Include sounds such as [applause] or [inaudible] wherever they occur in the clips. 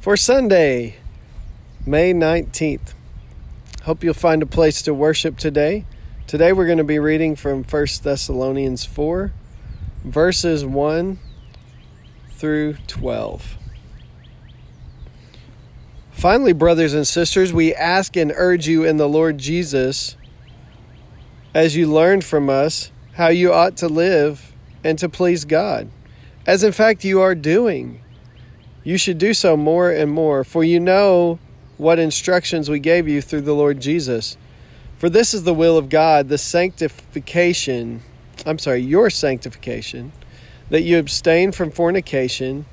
for Sunday, May 19th. Hope you'll find a place to worship today. Today we're going to be reading from 1 Thessalonians 4, verses 1 through 12. Finally, brothers and sisters, we ask and urge you in the Lord Jesus, as you learned from us, how you ought to live and to please God, as in fact you are doing. You should do so more and more, for you know what instructions we gave you through the Lord Jesus. For this is the will of God, the sanctification, I'm sorry, your sanctification, that you abstain from fornication,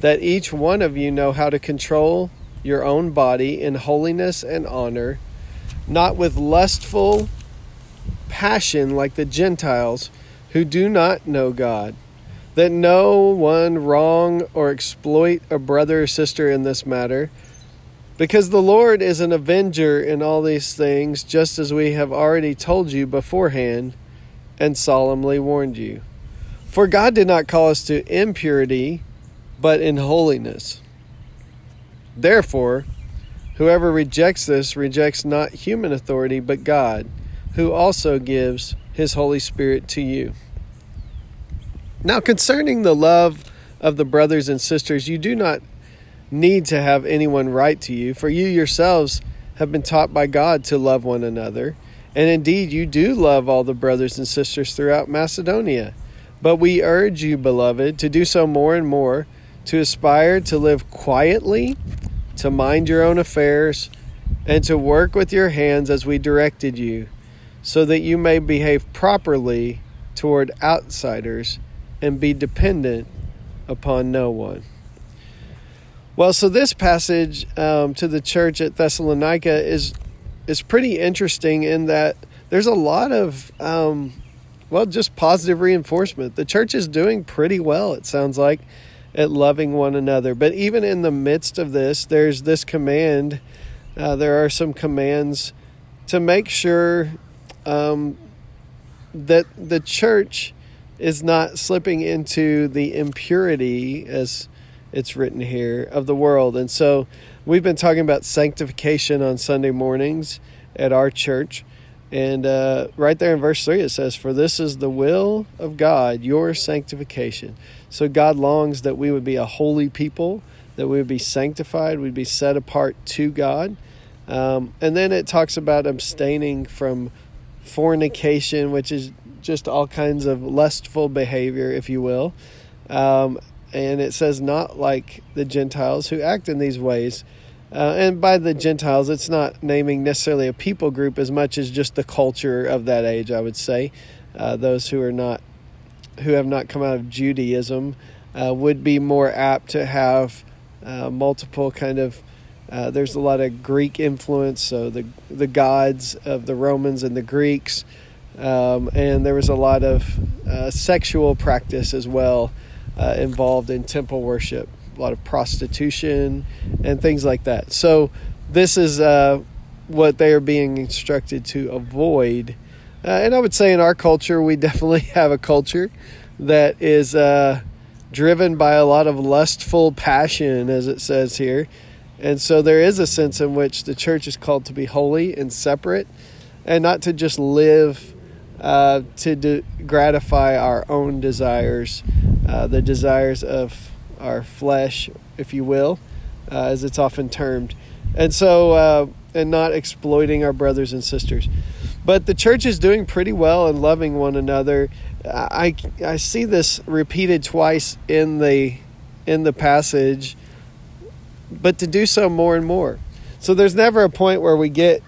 that each one of you know how to control your own body in holiness and honor, not with lustful passion like the Gentiles who do not know God, that no one wrong or exploit a brother or sister in this matter, because the Lord is an avenger in all these things, just as we have already told you beforehand and solemnly warned you. For God did not call us to impurity, but in holiness. Therefore, whoever rejects this rejects not human authority, but God, who also gives his Holy Spirit to you. Now, concerning the love of the brothers and sisters, you do not need to have anyone write to you, for you yourselves have been taught by God to love one another. And indeed, you do love all the brothers and sisters throughout Macedonia. But we urge you, beloved, to do so more and more, to aspire to live quietly, to mind your own affairs, and to work with your hands as we directed you, so that you may behave properly toward outsiders and be dependent upon no one. Well, so this passage um, to the church at Thessalonica is is pretty interesting in that there's a lot of um, well, just positive reinforcement. The church is doing pretty well. It sounds like at loving one another. But even in the midst of this, there's this command. Uh, there are some commands to make sure um, that the church is not slipping into the impurity, as it's written here, of the world. And so we've been talking about sanctification on Sunday mornings at our church. And uh, right there in verse 3, it says, For this is the will of God, your sanctification. So God longs that we would be a holy people, that we would be sanctified, we'd be set apart to God. Um, and then it talks about abstaining from fornication, which is just all kinds of lustful behavior, if you will. Um, and it says, not like the Gentiles who act in these ways. Uh, and by the Gentiles, it's not naming necessarily a people group as much as just the culture of that age, I would say. Uh, those who are not, who have not come out of Judaism, uh, would be more apt to have uh, multiple kind of. Uh, there's a lot of Greek influence, so the the gods of the Romans and the Greeks um, and there was a lot of uh, sexual practice as well uh, involved in temple worship, a lot of prostitution and things like that. So, this is uh, what they are being instructed to avoid. Uh, and I would say in our culture, we [laughs] definitely have a culture that is uh, driven by a lot of lustful passion, as it says here. And so there is a sense in which the church is called to be holy and separate and not to just live uh, to de- gratify our own desires, uh, the desires of our flesh, if you will, uh, as it's often termed. And so, uh, and not exploiting our brothers and sisters. But the church is doing pretty well and loving one another. I, I see this repeated twice in the in the passage, but to do so more and more. So there's never a point where we get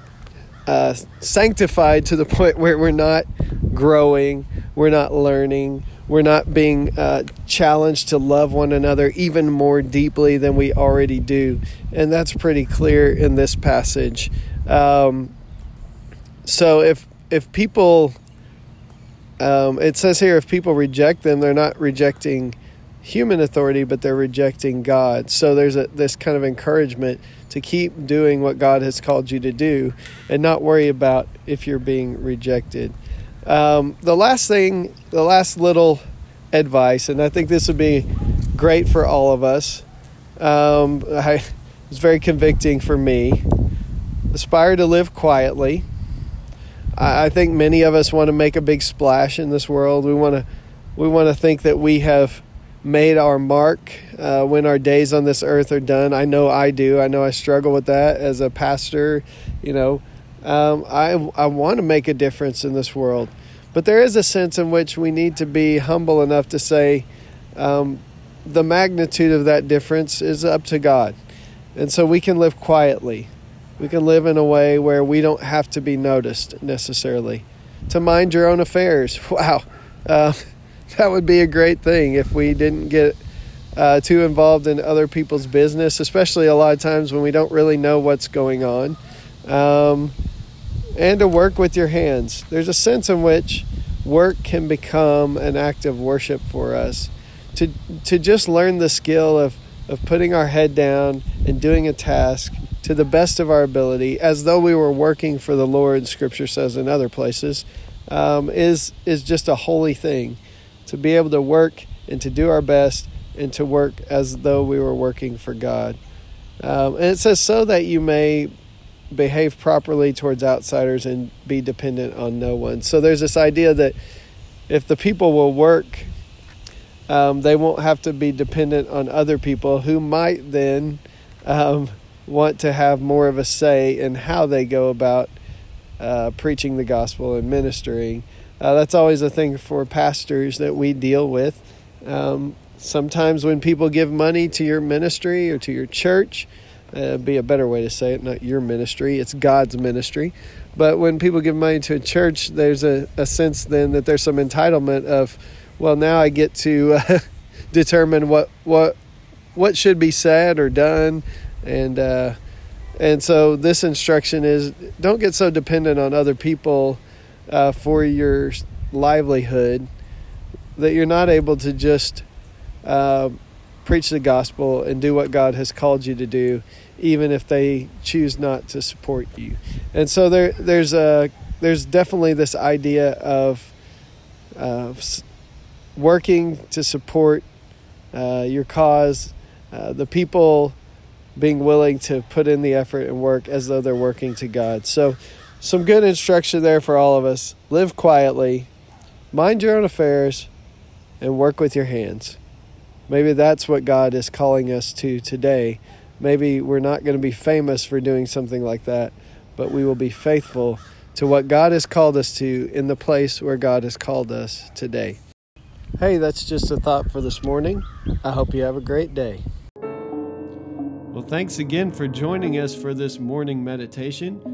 uh, sanctified to the [laughs] point where we're not growing, we're not learning, we're not being uh, challenged to love one another even more deeply than we already do. And that's pretty clear in this passage. Um, so if if people, um, it says here, if people reject them, they're not rejecting human authority, but they're rejecting God. So there's a this kind of encouragement to keep doing what God has called you to do, and not worry about if you're being rejected. Um, the last thing, the last little advice, and I think this would be great for all of us. Um, [laughs] I, it was very convicting for me. Aspire to live quietly. I, I think many of us want to make a big splash in this world. We want to, we want to think that we have made our mark uh, when our days on this earth are done. I know I do. I know I struggle with that as a pastor. You know, um, I, I want to make a difference in this world. But there is a sense in which we need to be humble enough to say um, the magnitude of that difference is up to God. And so we can live quietly. We can live in a way where we don't have to be noticed necessarily. To mind your own affairs. [laughs] Wow. Uh, that would be a great thing if we didn't get uh, too involved in other people's business, especially a lot of times when we don't really know what's going on. Um, and to work with your hands. There's a sense in which work can become an act of worship for us. To, to just learn the skill of, of putting our head down and doing a task to the best of our ability, as though we were working for the Lord, Scripture says in other places, um, is, is just a holy thing. To be able to work and to do our best and to work as though we were working for God. Um, and it says, so that you may behave properly towards outsiders and be dependent on no one. So there's this idea that if the people will work, um, they won't have to be dependent on other people who might then um, want to have more of a say in how they go about uh, preaching the gospel and ministering. Uh, that's always a thing for pastors that we deal with. Um, sometimes when people give money to your ministry or to your church, uh, be a better way to say it, not your ministry, it's God's ministry. But when people give money to a church, there's a, a sense then that there's some entitlement of, well, now I get to uh, [laughs] determine what, what, what should be said or done. And, uh, and so this instruction is don't get so dependent on other people uh, for your livelihood that you're not able to just uh, preach the gospel and do what God has called you to do, even if they choose not to support you. And so there, there's a, there's definitely this idea of uh, working to support uh, your cause, uh, the people being willing to put in the effort and work as though they're working to God. So, some good instruction there for all of us. Live quietly, mind your own affairs, and work with your hands. Maybe that's what God is calling us to today. Maybe we're not going to be famous for doing something like that, but we will be faithful to what God has called us to in the place where God has called us today. Hey, that's just a thought for this morning. I hope you have a great day. Well, thanks again for joining us for this morning meditation.